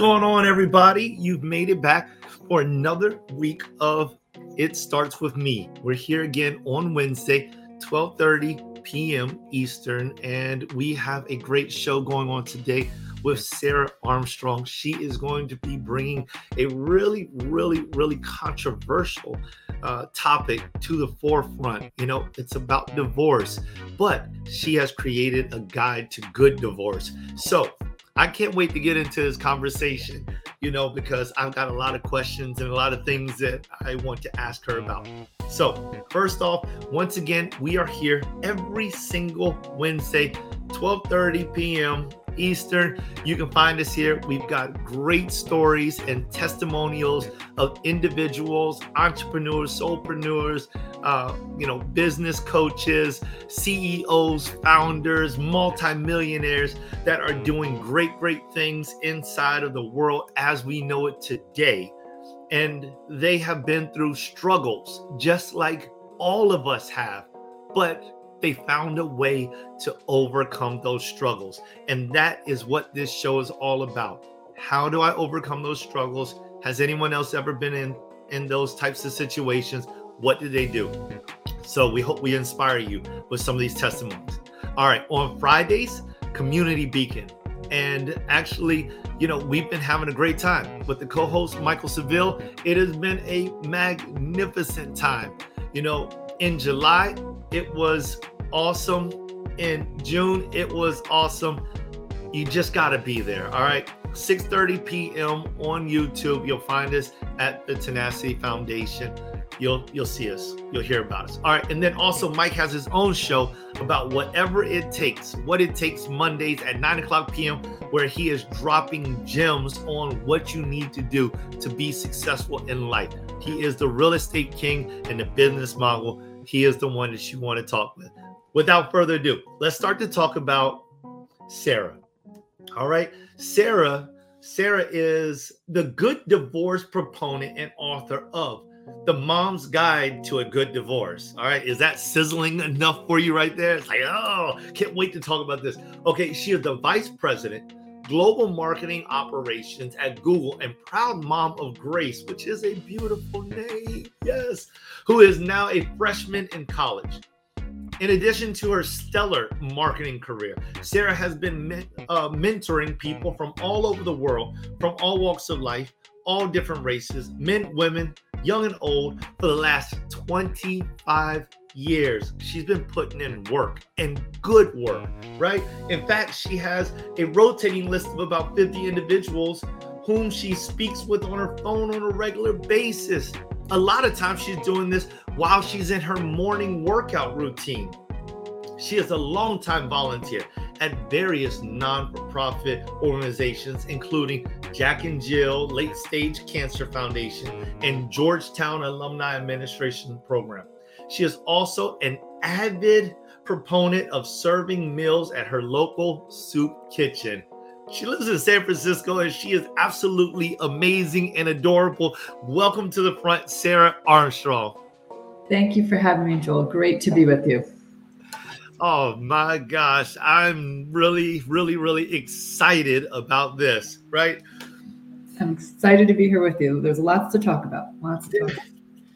going on, everybody? You've made it back for another week of It Starts With Me. We're here again on Wednesday, 12:30 p.m. Eastern, and we have a great show going on today with Sarah Armstrong. She is going to be bringing a really, really, really controversial uh, topic to the forefront. You know, it's about divorce, but she has created a guide to good divorce. So I can't wait to get into this conversation, you know, because I've got a lot of questions and a lot of things that I want to ask her about. So, first off, once again, we are here every single Wednesday, 12:30 p.m. Eastern. You can find us here. We've got great stories and testimonials of individuals, entrepreneurs, soulpreneurs, uh, you know, business coaches, CEOs, founders, multimillionaires that are doing great, great things inside of the world as we know it today. And they have been through struggles just like all of us have. But they found a way to overcome those struggles. And that is what this show is all about. How do I overcome those struggles? Has anyone else ever been in in those types of situations? What did they do? So we hope we inspire you with some of these testimonies. All right, on Fridays, Community Beacon. And actually, you know, we've been having a great time with the co host, Michael Seville. It has been a magnificent time. You know, in July, it was awesome. In June, it was awesome. You just got to be there. All right. 6:30 p.m. on YouTube. You'll find us at the Tenacity Foundation. You'll you'll see us. You'll hear about us. All right. And then also Mike has his own show about whatever it takes, what it takes Mondays at 9 o'clock p.m., where he is dropping gems on what you need to do to be successful in life. He is the real estate king and the business model. He is the one that you want to talk with without further ado, let's start to talk about Sarah. All right. Sarah, Sarah is the good divorce proponent and author of The Mom's Guide to a Good Divorce. All right. Is that sizzling enough for you right there? It's like, oh, can't wait to talk about this. Okay. She is the vice president, global marketing operations at Google, and proud mom of Grace, which is a beautiful name. Yes. Who is now a freshman in college. In addition to her stellar marketing career, Sarah has been men- uh, mentoring people from all over the world, from all walks of life, all different races, men, women, young and old, for the last 25 years. She's been putting in work and good work, right? In fact, she has a rotating list of about 50 individuals whom she speaks with on her phone on a regular basis. A lot of times she's doing this while she's in her morning workout routine. She is a longtime volunteer at various non profit organizations, including Jack and Jill Late Stage Cancer Foundation and Georgetown Alumni Administration Program. She is also an avid proponent of serving meals at her local soup kitchen. She lives in San Francisco and she is absolutely amazing and adorable. Welcome to the front, Sarah Armstrong. Thank you for having me, Joel. Great to be with you. Oh my gosh, I'm really, really, really excited about this, right? I'm excited to be here with you. There's lots to talk about. Lots to talk. About.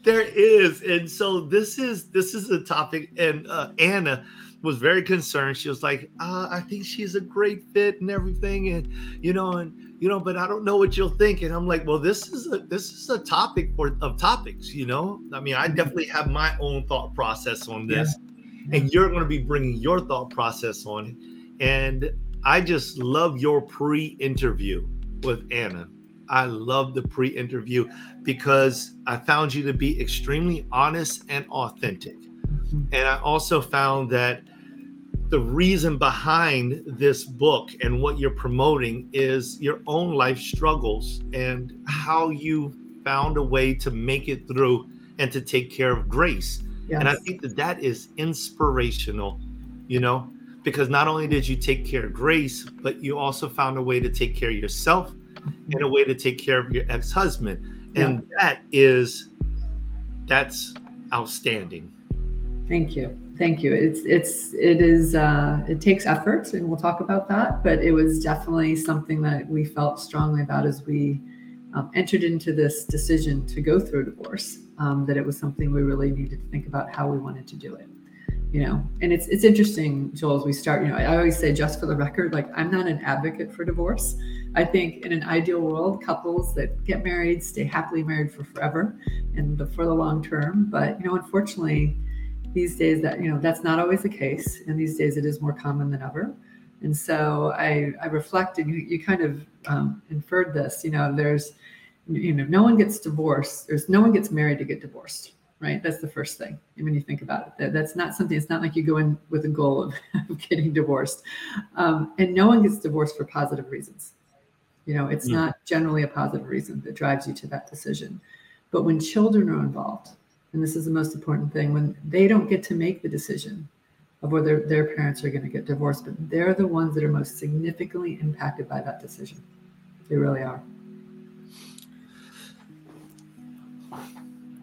There is, and so this is this is a topic, and uh, Anna was very concerned. She was like, uh, "I think she's a great fit and everything, and you know, and you know, but I don't know what you'll think." And I'm like, "Well, this is a this is a topic for of topics, you know. I mean, I definitely have my own thought process on this, yeah. and you're going to be bringing your thought process on it. And I just love your pre-interview with Anna. I love the pre interview because I found you to be extremely honest and authentic. Mm-hmm. And I also found that the reason behind this book and what you're promoting is your own life struggles and how you found a way to make it through and to take care of Grace. Yes. And I think that that is inspirational, you know, because not only did you take care of Grace, but you also found a way to take care of yourself and a way to take care of your ex-husband and yeah. that is that's outstanding thank you Thank you. It's it's it is uh, it takes effort, and we'll talk about that. But it was definitely something that we felt strongly about as we um, entered into this decision to go through divorce. Um, that it was something we really needed to think about how we wanted to do it. You know, and it's it's interesting, Joel. As we start, you know, I always say, just for the record, like I'm not an advocate for divorce. I think in an ideal world, couples that get married stay happily married for forever and for the long term. But you know, unfortunately these days that you know that's not always the case and these days it is more common than ever. And so i i reflect and you, you kind of um, inferred this you know there's you know no one gets divorced there's no one gets married to get divorced right? That's the first thing when you think about it. That, that's not something it's not like you go in with a goal of, of getting divorced. Um, and no one gets divorced for positive reasons. You know it's yeah. not generally a positive reason that drives you to that decision. But when children are involved and this is the most important thing when they don't get to make the decision of whether their parents are going to get divorced, but they're the ones that are most significantly impacted by that decision. They really are.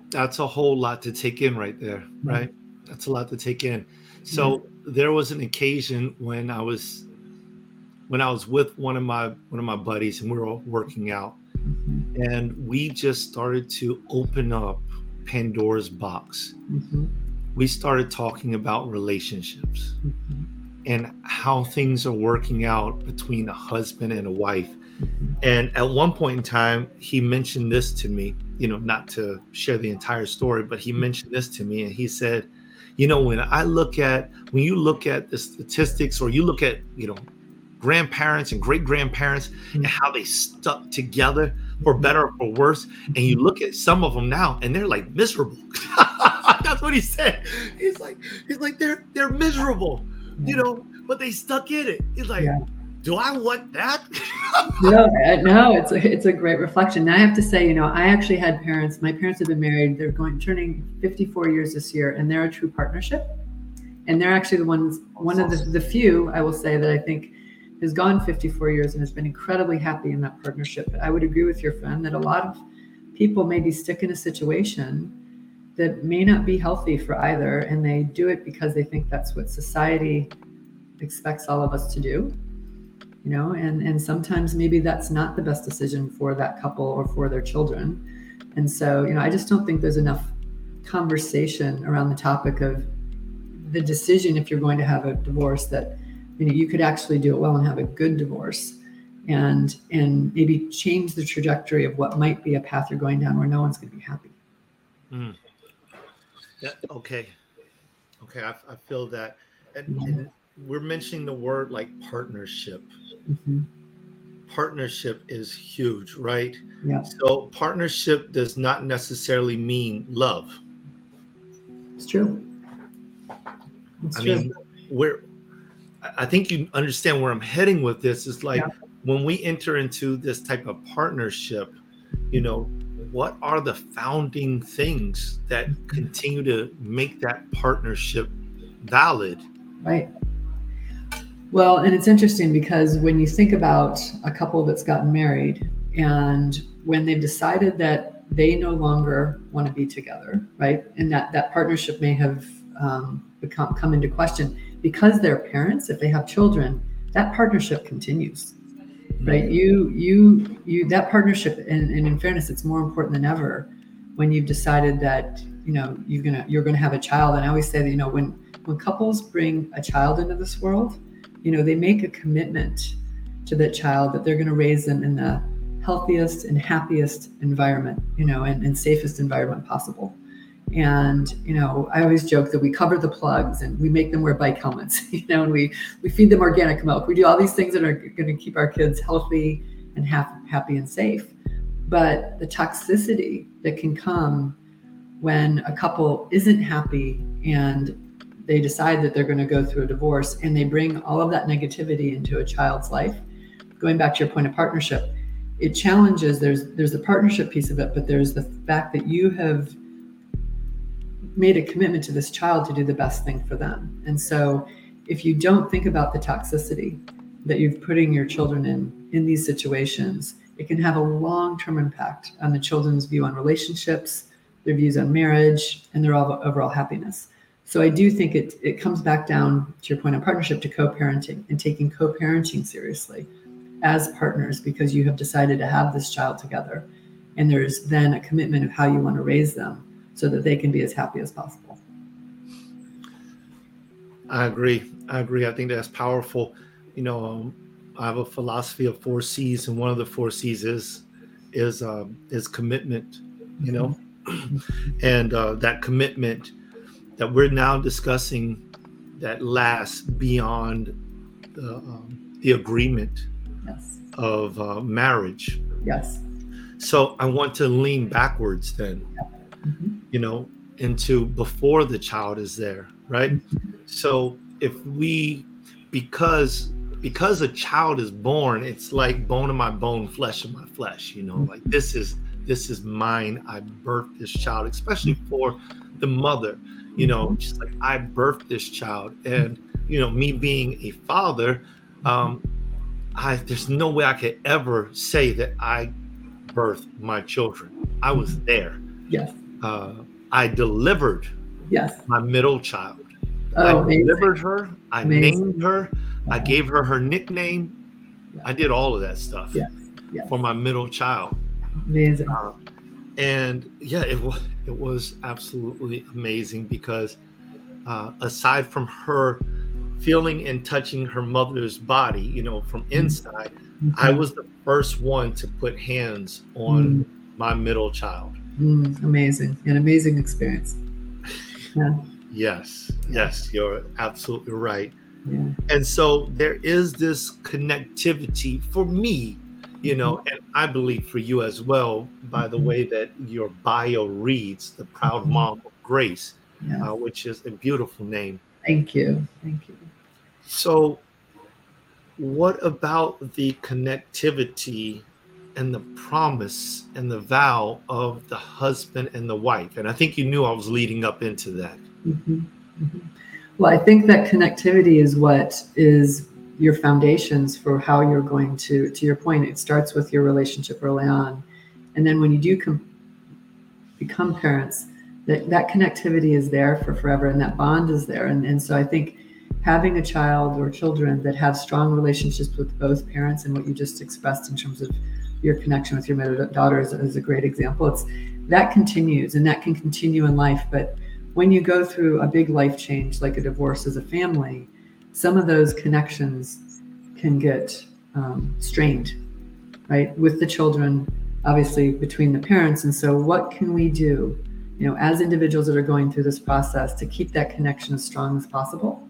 That's a whole lot to take in right there, mm-hmm. right? Mm-hmm. That's a lot to take in. So mm-hmm. there was an occasion when I was when I was with one of my one of my buddies and we were all working out mm-hmm. and we just started to open up Pandora's box. Mm-hmm. We started talking about relationships mm-hmm. and how things are working out between a husband and a wife. Mm-hmm. And at one point in time, he mentioned this to me, you know, not to share the entire story, but he mm-hmm. mentioned this to me and he said, you know, when I look at, when you look at the statistics or you look at, you know, grandparents and great grandparents and how they stuck together for better or for worse. And you look at some of them now and they're like miserable. That's what he said. He's like, he's like, they're they're miserable, you know, but they stuck in it. He's like, yeah. do I want that? no, uh, no, it's a it's a great reflection. Now I have to say, you know, I actually had parents, my parents have been married, they're going turning 54 years this year, and they're a true partnership. And they're actually the ones, one of the, the few, I will say, that I think has gone 54 years and has been incredibly happy in that partnership. But I would agree with your friend that a lot of people maybe stick in a situation that may not be healthy for either, and they do it because they think that's what society expects all of us to do. You know, and and sometimes maybe that's not the best decision for that couple or for their children. And so, you know, I just don't think there's enough conversation around the topic of the decision if you're going to have a divorce that you know you could actually do it well and have a good divorce and and maybe change the trajectory of what might be a path you're going down where no one's going to be happy mm. yeah, okay okay I, I feel that and, mm-hmm. and, we're mentioning the word like partnership mm-hmm. partnership is huge right yeah so partnership does not necessarily mean love it's true it's i true. mean we're I think you understand where I'm heading with this. Is like yeah. when we enter into this type of partnership, you know, what are the founding things that continue to make that partnership valid? Right. Well, and it's interesting because when you think about a couple that's gotten married and when they've decided that they no longer want to be together, right, and that that partnership may have um, become come into question because they're parents if they have children that partnership continues right? You you you that partnership and, and in fairness it's more important than ever when you've decided that you know you're gonna you're gonna have a child. And i always say that you know when when couples bring a child into this world you know they make a commitment to that child that they're going to raise them in the healthiest and happiest environment you know and, and safest environment possible and you know i always joke that we cover the plugs and we make them wear bike helmets you know and we we feed them organic milk. We do all these things that are going to keep our kids healthy and happy and safe. But the toxicity that can come when a couple isn't happy and they decide that they're going to go through a divorce and they bring all of that negativity into a child's life going back to your point of partnership it challenges there's there's the partnership piece of it but there's the fact that you have made a commitment to this child to do the best thing for them. And so if you don't think about the toxicity that you're putting your children in in these situations, it can have a long-term impact on the children's view on relationships, their views on marriage, and their overall happiness. So I do think it it comes back down to your point on partnership to co-parenting and taking co-parenting seriously as partners because you have decided to have this child together. And there's then a commitment of how you want to raise them so that they can be as happy as possible. I agree. I agree. I think that's powerful. You know, um, I have a philosophy of four C's, and one of the four C's is is um, is commitment. You know, mm-hmm. and uh, that commitment that we're now discussing that lasts beyond the um, the agreement yes. of uh, marriage. Yes. So I want to lean backwards then, mm-hmm. You know, into before the child is there, right? So if we, because because a child is born, it's like bone of my bone, flesh of my flesh. You know, like this is this is mine. I birthed this child, especially for the mother. You know, mm-hmm. she's like I birthed this child, and you know, me being a father, um, I there's no way I could ever say that I birthed my children. I was there. Yes. Uh, I delivered. Yes. My middle child. Oh, I amazing. delivered her. I Amazing. named her. I gave her her nickname. Yeah. I did all of that stuff Yes. Yes. for my middle child. Amazing. Uh, and yeah, it was it was absolutely amazing because uh, aside from her feeling and touching her mother's body, you know, from Mm-hmm. inside, I was the first one to put hands on my middle child. Mm, amazing. An amazing experience. Yeah. Yes, yes, you're absolutely right. Yeah. And so there is this connectivity for me, you know, Mm-hmm. and I believe for you as well, by the Mhm. way that your bio reads, the proud Mhm. mom of Grace, Yeah. uh, which is a beautiful name. Thank you. Thank you. So, what about the connectivity and the promise and the vow of the husband and the wife? And I think you knew I was leading up into that. Mhm. Mhm. Well, I think that connectivity is what is your foundations for how you're going to, to your point, it starts with your relationship early on. And then when you do com- become parents, that, that connectivity is there for forever and that bond is there. And, and so I think having a child or children that have strong relationships with both parents and what you just expressed in terms of your connection with your daughter daughters is a great example. It's that continues and that can continue in life. But when you go through a big life change like a divorce as a family, some of those connections can get um, strained, right? With the children, obviously between the parents. And so, what can we do, you know, as individuals that are going through this process to keep that connection as strong as possible?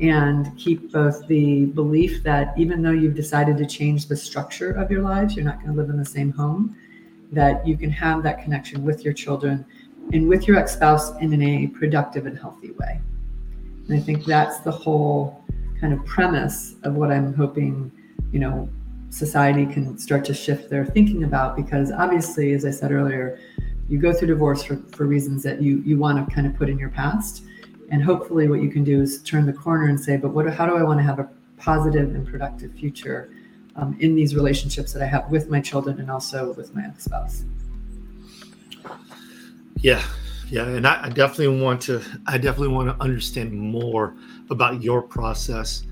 And keep both the belief that even though you've decided to change the structure of your lives, you're not going to live in the same home, that you can have that connection with your children and with your ex spouse in a productive and healthy way. And I think that's the whole kind of premise of what I'm hoping, you know, society can start to shift their thinking about because obviously, as I said earlier, you go through divorce for, for reasons that you you want to kind of put in your past. And hopefully what you can do is turn the corner and say, but what how do I want to have a positive and productive future um, in these relationships that I have with my children and also with my ex-spouse? Yeah, yeah, and I, I definitely want to. I definitely want to understand more about your process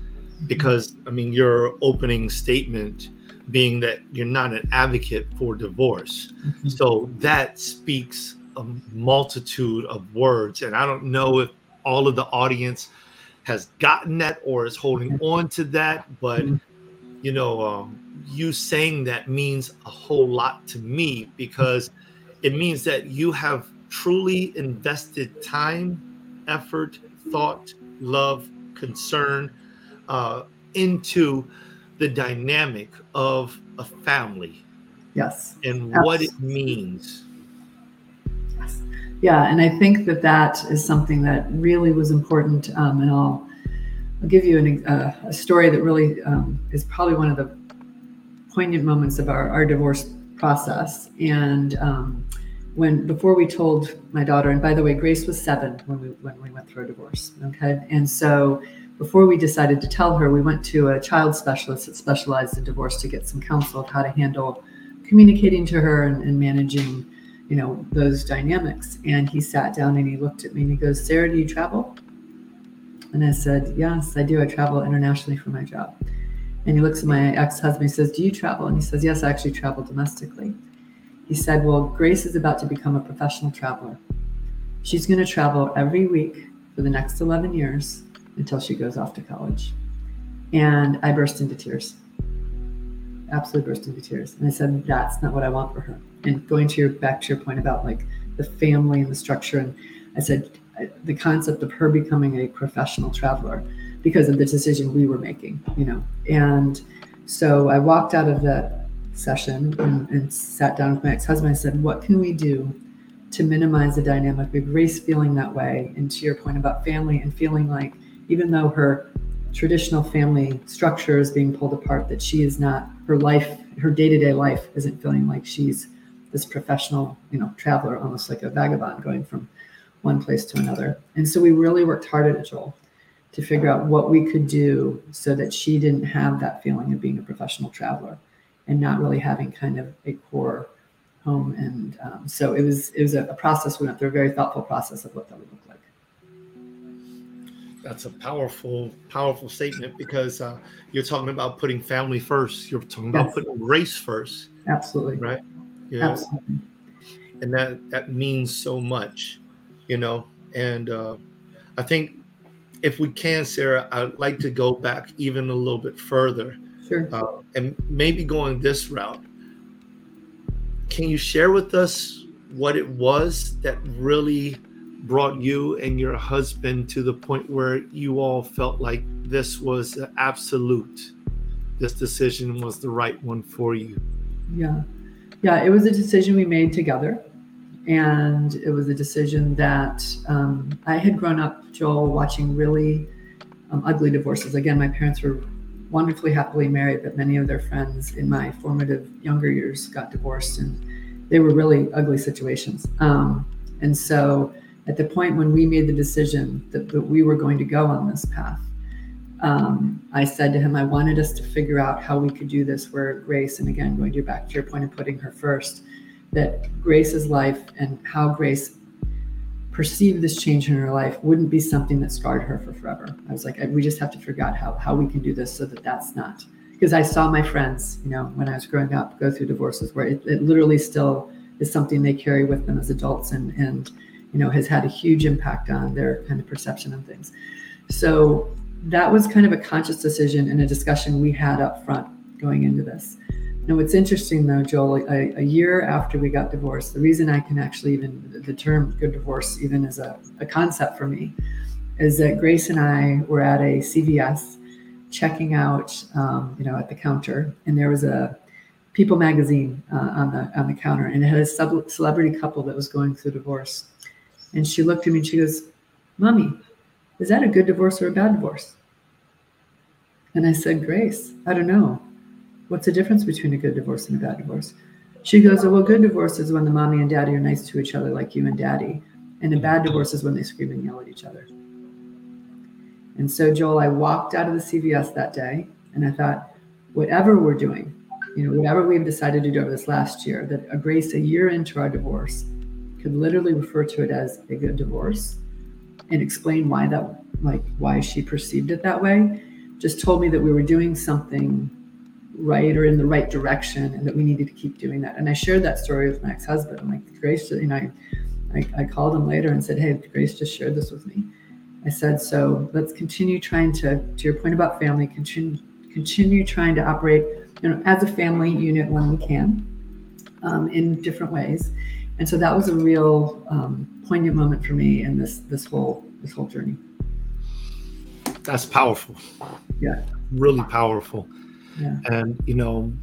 because I mean, your opening statement being that you're not an advocate for divorce, Mhm. so that speaks a multitude of words, and I don't know if all of the audience has gotten that or is holding on to that, but you know, um, you saying that means a whole lot to me because it means that you have truly invested time, effort, thought, love, concern uh, into the dynamic of a family Yes. and what it means. Yeah, and I think that that is something that really was important. Um, and I'll, I'll give you an, uh, a story that really um, is probably one of the poignant moments of our, our divorce process. And um, when before we told my daughter, and by the way, Grace was seven when we when we went through a divorce. Okay, and so before we decided to tell her, we went to a child specialist that specialized in divorce to get some counsel of how to handle communicating to her and, and managing you know, those dynamics. And he sat down and he looked at me and he goes, Sarah, do you travel? And I said, Yes, I do. I travel internationally for my job. And he looks at my ex husband. He says, Do you travel? And he says, Yes, I actually travel domestically. He said, Well, Grace is about to become a professional traveler. She's going to travel every week for the next 11 years until she goes off to college. And I burst into tears. Absolutely burst into tears. And I said, That's not what I want for her. And going to your back to your point about like the family and the structure. And I said, the concept of her becoming a professional traveler because of the decision we were making, you know. And so I walked out of that session and, and sat down with my ex-husband. I said, "What can we do to minimize the dynamic of Grace feeling that way?" And to your point about family and feeling like, even though her traditional family structure is being pulled apart, that she is not her life, her day-to-day life isn't feeling like she's this professional, you know, traveler, almost like a vagabond going from one place to another. And so we really worked hard at it, Joel, to figure out what we could do so that she didn't have that feeling of being a professional traveler and not really having kind of a core home. And um, so it was it was a, a, process we went through, a very thoughtful process of what that would look like. That's a powerful, powerful statement because uh, you're talking about putting family first. You're talking about putting Grace first. Absolutely. Right. Yeah. Absolutely. And that that means so much you know. And uh, I think if we can, Sarah, I'd like to go back even a little bit further. Sure. Uh, and maybe going this route. Can you share with us what it was that really brought you and your husband to the point where you all felt like this was absolute? This decision was the right one for you. Yeah. Yeah, it was a decision we made together and it was a decision that um, I had grown up, Joel, watching really um, ugly divorces. Again, my parents were wonderfully happily married, but many of their friends in my formative younger years got divorced, and they were really ugly situations. Um, and so, at the point when we made the decision that, that we were going to go on this path, um, I said to him, I wanted us to figure out how we could do this where Grace, and again, going to back to your point of putting her first, that Grace's life and how Grace perceived this change in her life wouldn't be something that scarred her for forever. I was like, we just have to figure out how, how we can do this so that that's not. Because I saw my friends, you know, when I was growing up, go through divorces where it, it literally still is something they carry with them as adults and, and, you know, has had a huge impact on their kind of perception of things. So that was kind of a conscious decision and a discussion we had up front going into this. Now, what's interesting though, Joel, a, a, year after we got divorced, the reason I can actually even, the term good divorce even is a, a concept for me, is that Grace and I were at a CVS checking out, um, you know, at the counter, and there was a People magazine uh, on the on the counter, and it had a sub- celebrity couple that was going through divorce. And she looked at me and she goes, Mommy, is that a good divorce or a bad divorce? And I said, Grace, I don't know. What's the difference between a good divorce and a bad divorce? She goes, oh, well, good divorce is when the mommy and daddy are nice to each other, like you and daddy. And a bad divorce is when they scream and yell at each other. And so, Joel, I walked out of the CVS that day and I thought, whatever we're doing, you know, whatever we've decided to do over this last year, that a Grace a year into our divorce could literally refer to it as a good divorce and explain why that, like, why she perceived it that way, just told me that we were doing something right or in the right direction and that we needed to keep doing that. And I shared that story with my ex-husband. I'm like, Grace, you know, I, I, I called him later and said, Hey, Grace just shared this with me. I said, so let's continue trying to, to your point about family, continue, continue trying to operate, you know, as a family unit when we can, um, in different ways. And so that was a real um, poignant moment for me in this this whole this whole journey. That's powerful. Yeah. Really powerful. Yeah. And, you know,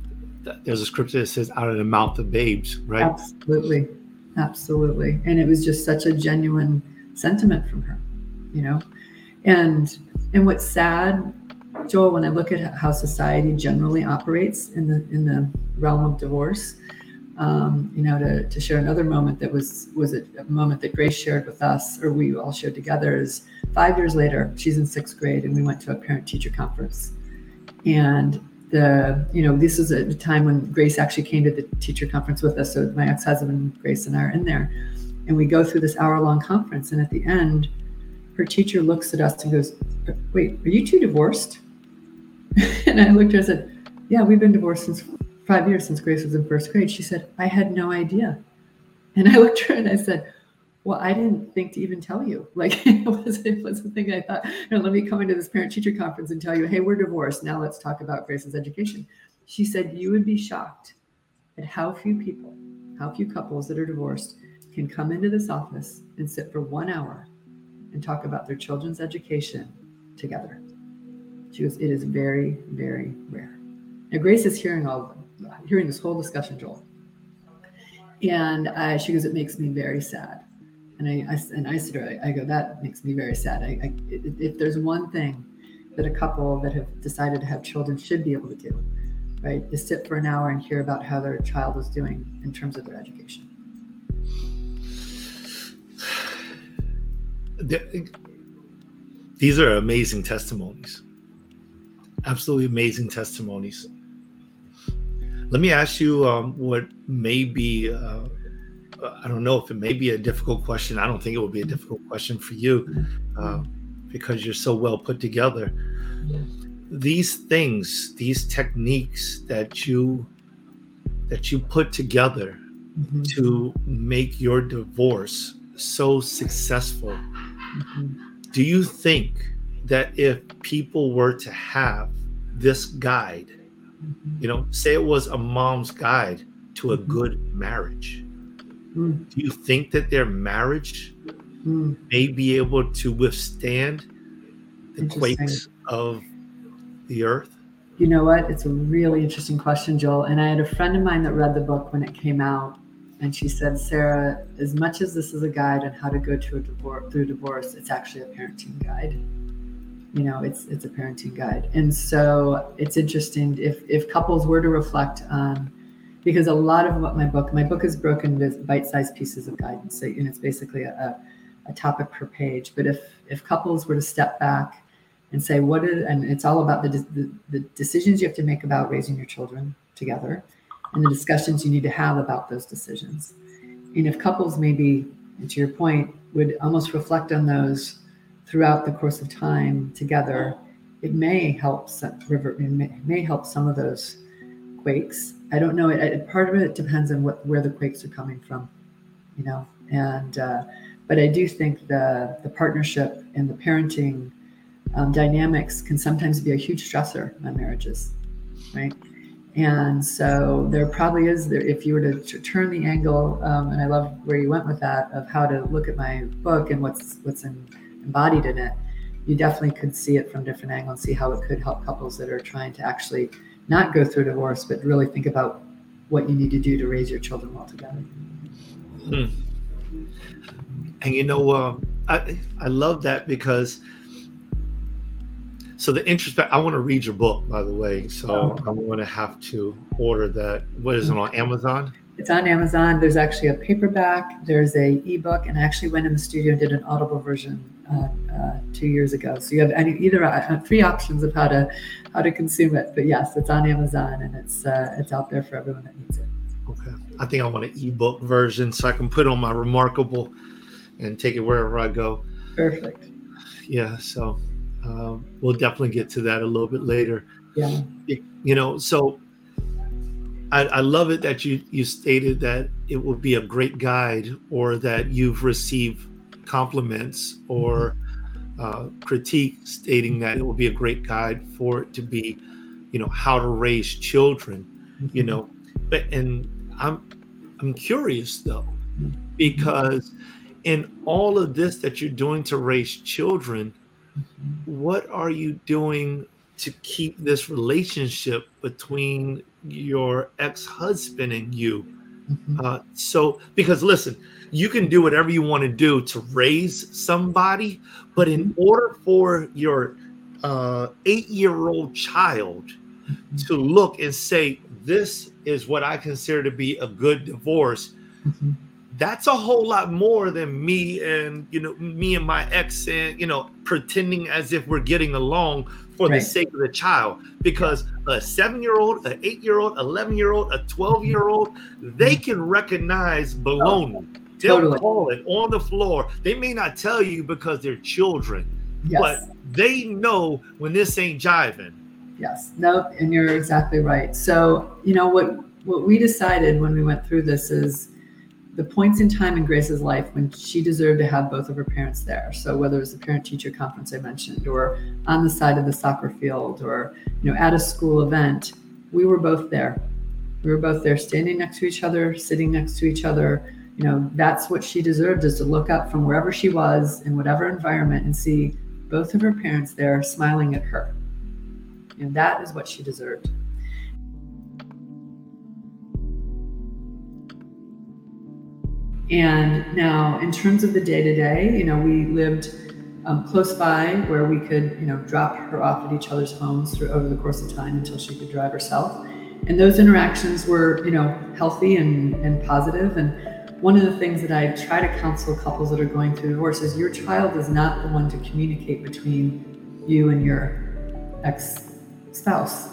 there's a scripture that says, out of the mouth of babes, right? Absolutely. Absolutely. And it was just such a genuine sentiment from her, you know? And, and what's sad, Joel, when I look at how society generally operates in the, in the realm of divorce, um, you know, to, to share another moment that was was a, a, moment that Grace shared with us, or we all shared together, is five years later, she's in sixth grade, and we went to a parent teacher conference, and the you know this is a time when Grace actually came to the teacher conference with us. So my ex-husband Grace and I are in there, and we go through this hour-long conference. And at the end, her teacher looks at us and goes, "Wait, are you two divorced?" and I looked at her and said, "Yeah, we've been divorced since five years since Grace was in first grade." She said, "I had no idea," and I looked at her and I said well, I didn't think to even tell you. Like it was it was a thing I thought, know, let me come into this parent teacher conference and tell you, hey, we're divorced. Now let's talk about Grace's education. She said you would be shocked at how few people, how few couples that are divorced can come into this office and sit for one hour and talk about their children's education together. She goes, it is very, very rare. Now Grace is hearing all hearing this whole discussion, Joel. And uh, she goes, it makes me very sad and I, I and I said, I, I go, that makes me very sad. I, I, if there's one thing that a couple that have decided to have children should be able to do, right, is sit for an hour and hear about how their child is doing in terms of their education. These are amazing testimonies. Absolutely amazing testimonies. Let me ask you um, what may be uh, I don't know if it may be a difficult question. I don't think it would be a difficult question for you uh, because you're so well put together. These things, these techniques that you that you put together mm-hmm. to make your divorce so successful. Mm-hmm. Do you think that if people were to have this guide. You know, say it was a mom's guide to a mm-hmm. good marriage, Mm. Do you think that their marriage mm. may be able to withstand the quakes of the earth? You know what? It's a really interesting question, Joel. And I had a friend of mine that read the book when it came out, and she said, Sarah, as much as this is a guide on how to go to a divorce through divorce, it's actually a parenting guide. You know, it's it's a parenting guide. And so it's interesting if if couples were to reflect on because a lot of what my book, my book is broken into bite-sized pieces of guidance. So, and it's basically a, a topic per page. But if if couples were to step back and say, what is, and it's all about the, the, the decisions you have to make about raising your children together and the discussions you need to have about those decisions. And if couples maybe, to your point, would almost reflect on those throughout the course of time together, it may help some, river, it may, may help some of those quakes. I don't know. It, it, part of it depends on what where the quakes are coming from, you know. And uh, but I do think the the partnership and the parenting um, dynamics can sometimes be a huge stressor on marriages, right? And so there probably is there if you were to, to turn the angle, um, and I love where you went with that of how to look at my book and what's what's in, embodied in it. You definitely could see it from different angles, see how it could help couples that are trying to actually not go through divorce, but really think about what you need to do to raise your children well together. Hmm. And you know, uh, I I love that because so the introspect. I want to read your book, by the way. So oh. I'm going to have to order that. What is it on Amazon? It's on Amazon. There's actually a paperback. There's a ebook, and I actually went in the studio and did an Audible version uh, uh, two years ago. So you have any, either uh, three options of how to how to consume it. But yes, it's on Amazon and it's uh, it's out there for everyone that needs it. Okay, I think I want an ebook version so I can put on my Remarkable and take it wherever I go. Perfect. Yeah, so um, we'll definitely get to that a little bit later. Yeah. You know, so I, I, love it that you you stated that it will be a great guide or that you've received compliments or uh, critique stating that it will be a great guide for it to be, you know, how to raise children, you know. But and I'm I'm curious though, because in all of this that you're doing to raise children, what are you doing to keep this relationship between your ex-husband and you? Mm-hmm. Uh, so because listen, you can do whatever you want to do to raise somebody, but in mm-hmm. order for your uh, eight year old child mm-hmm. to look and say, This is what I consider to be a good divorce, mm-hmm. That's a whole lot more than me and you know me and my ex and you know pretending as if we're getting along for right. the sake of the child. Because a seven year old an eight year old 11 year old a 12 year old they can recognize baloney. Oh, they'll totally. call it on the floor. They may not tell you because they're children yes. but they know when this ain't jiving. Yes. No and you're exactly right. So you know what what we decided when we went through this is the points in time in Grace's life when she deserved to have both of her parents there. So whether it was the parent teacher conference I mentioned, or on the side of the soccer field, or you know at a school event, we were both there. We were both there, standing next to each other, sitting next to each other. You know that's what she deserved is to look up from wherever she was in whatever environment and see both of her parents there smiling at her. And that is what she deserved. And now, in terms of the day to day, you know, we lived um, close by where we could, you know, drop her off at each other's homes through, over the course of time until she could drive herself. And those interactions were, you know, healthy and, and positive. And one of the things that I try to counsel couples that are going through divorce is your child is not the one to communicate between you and your ex spouse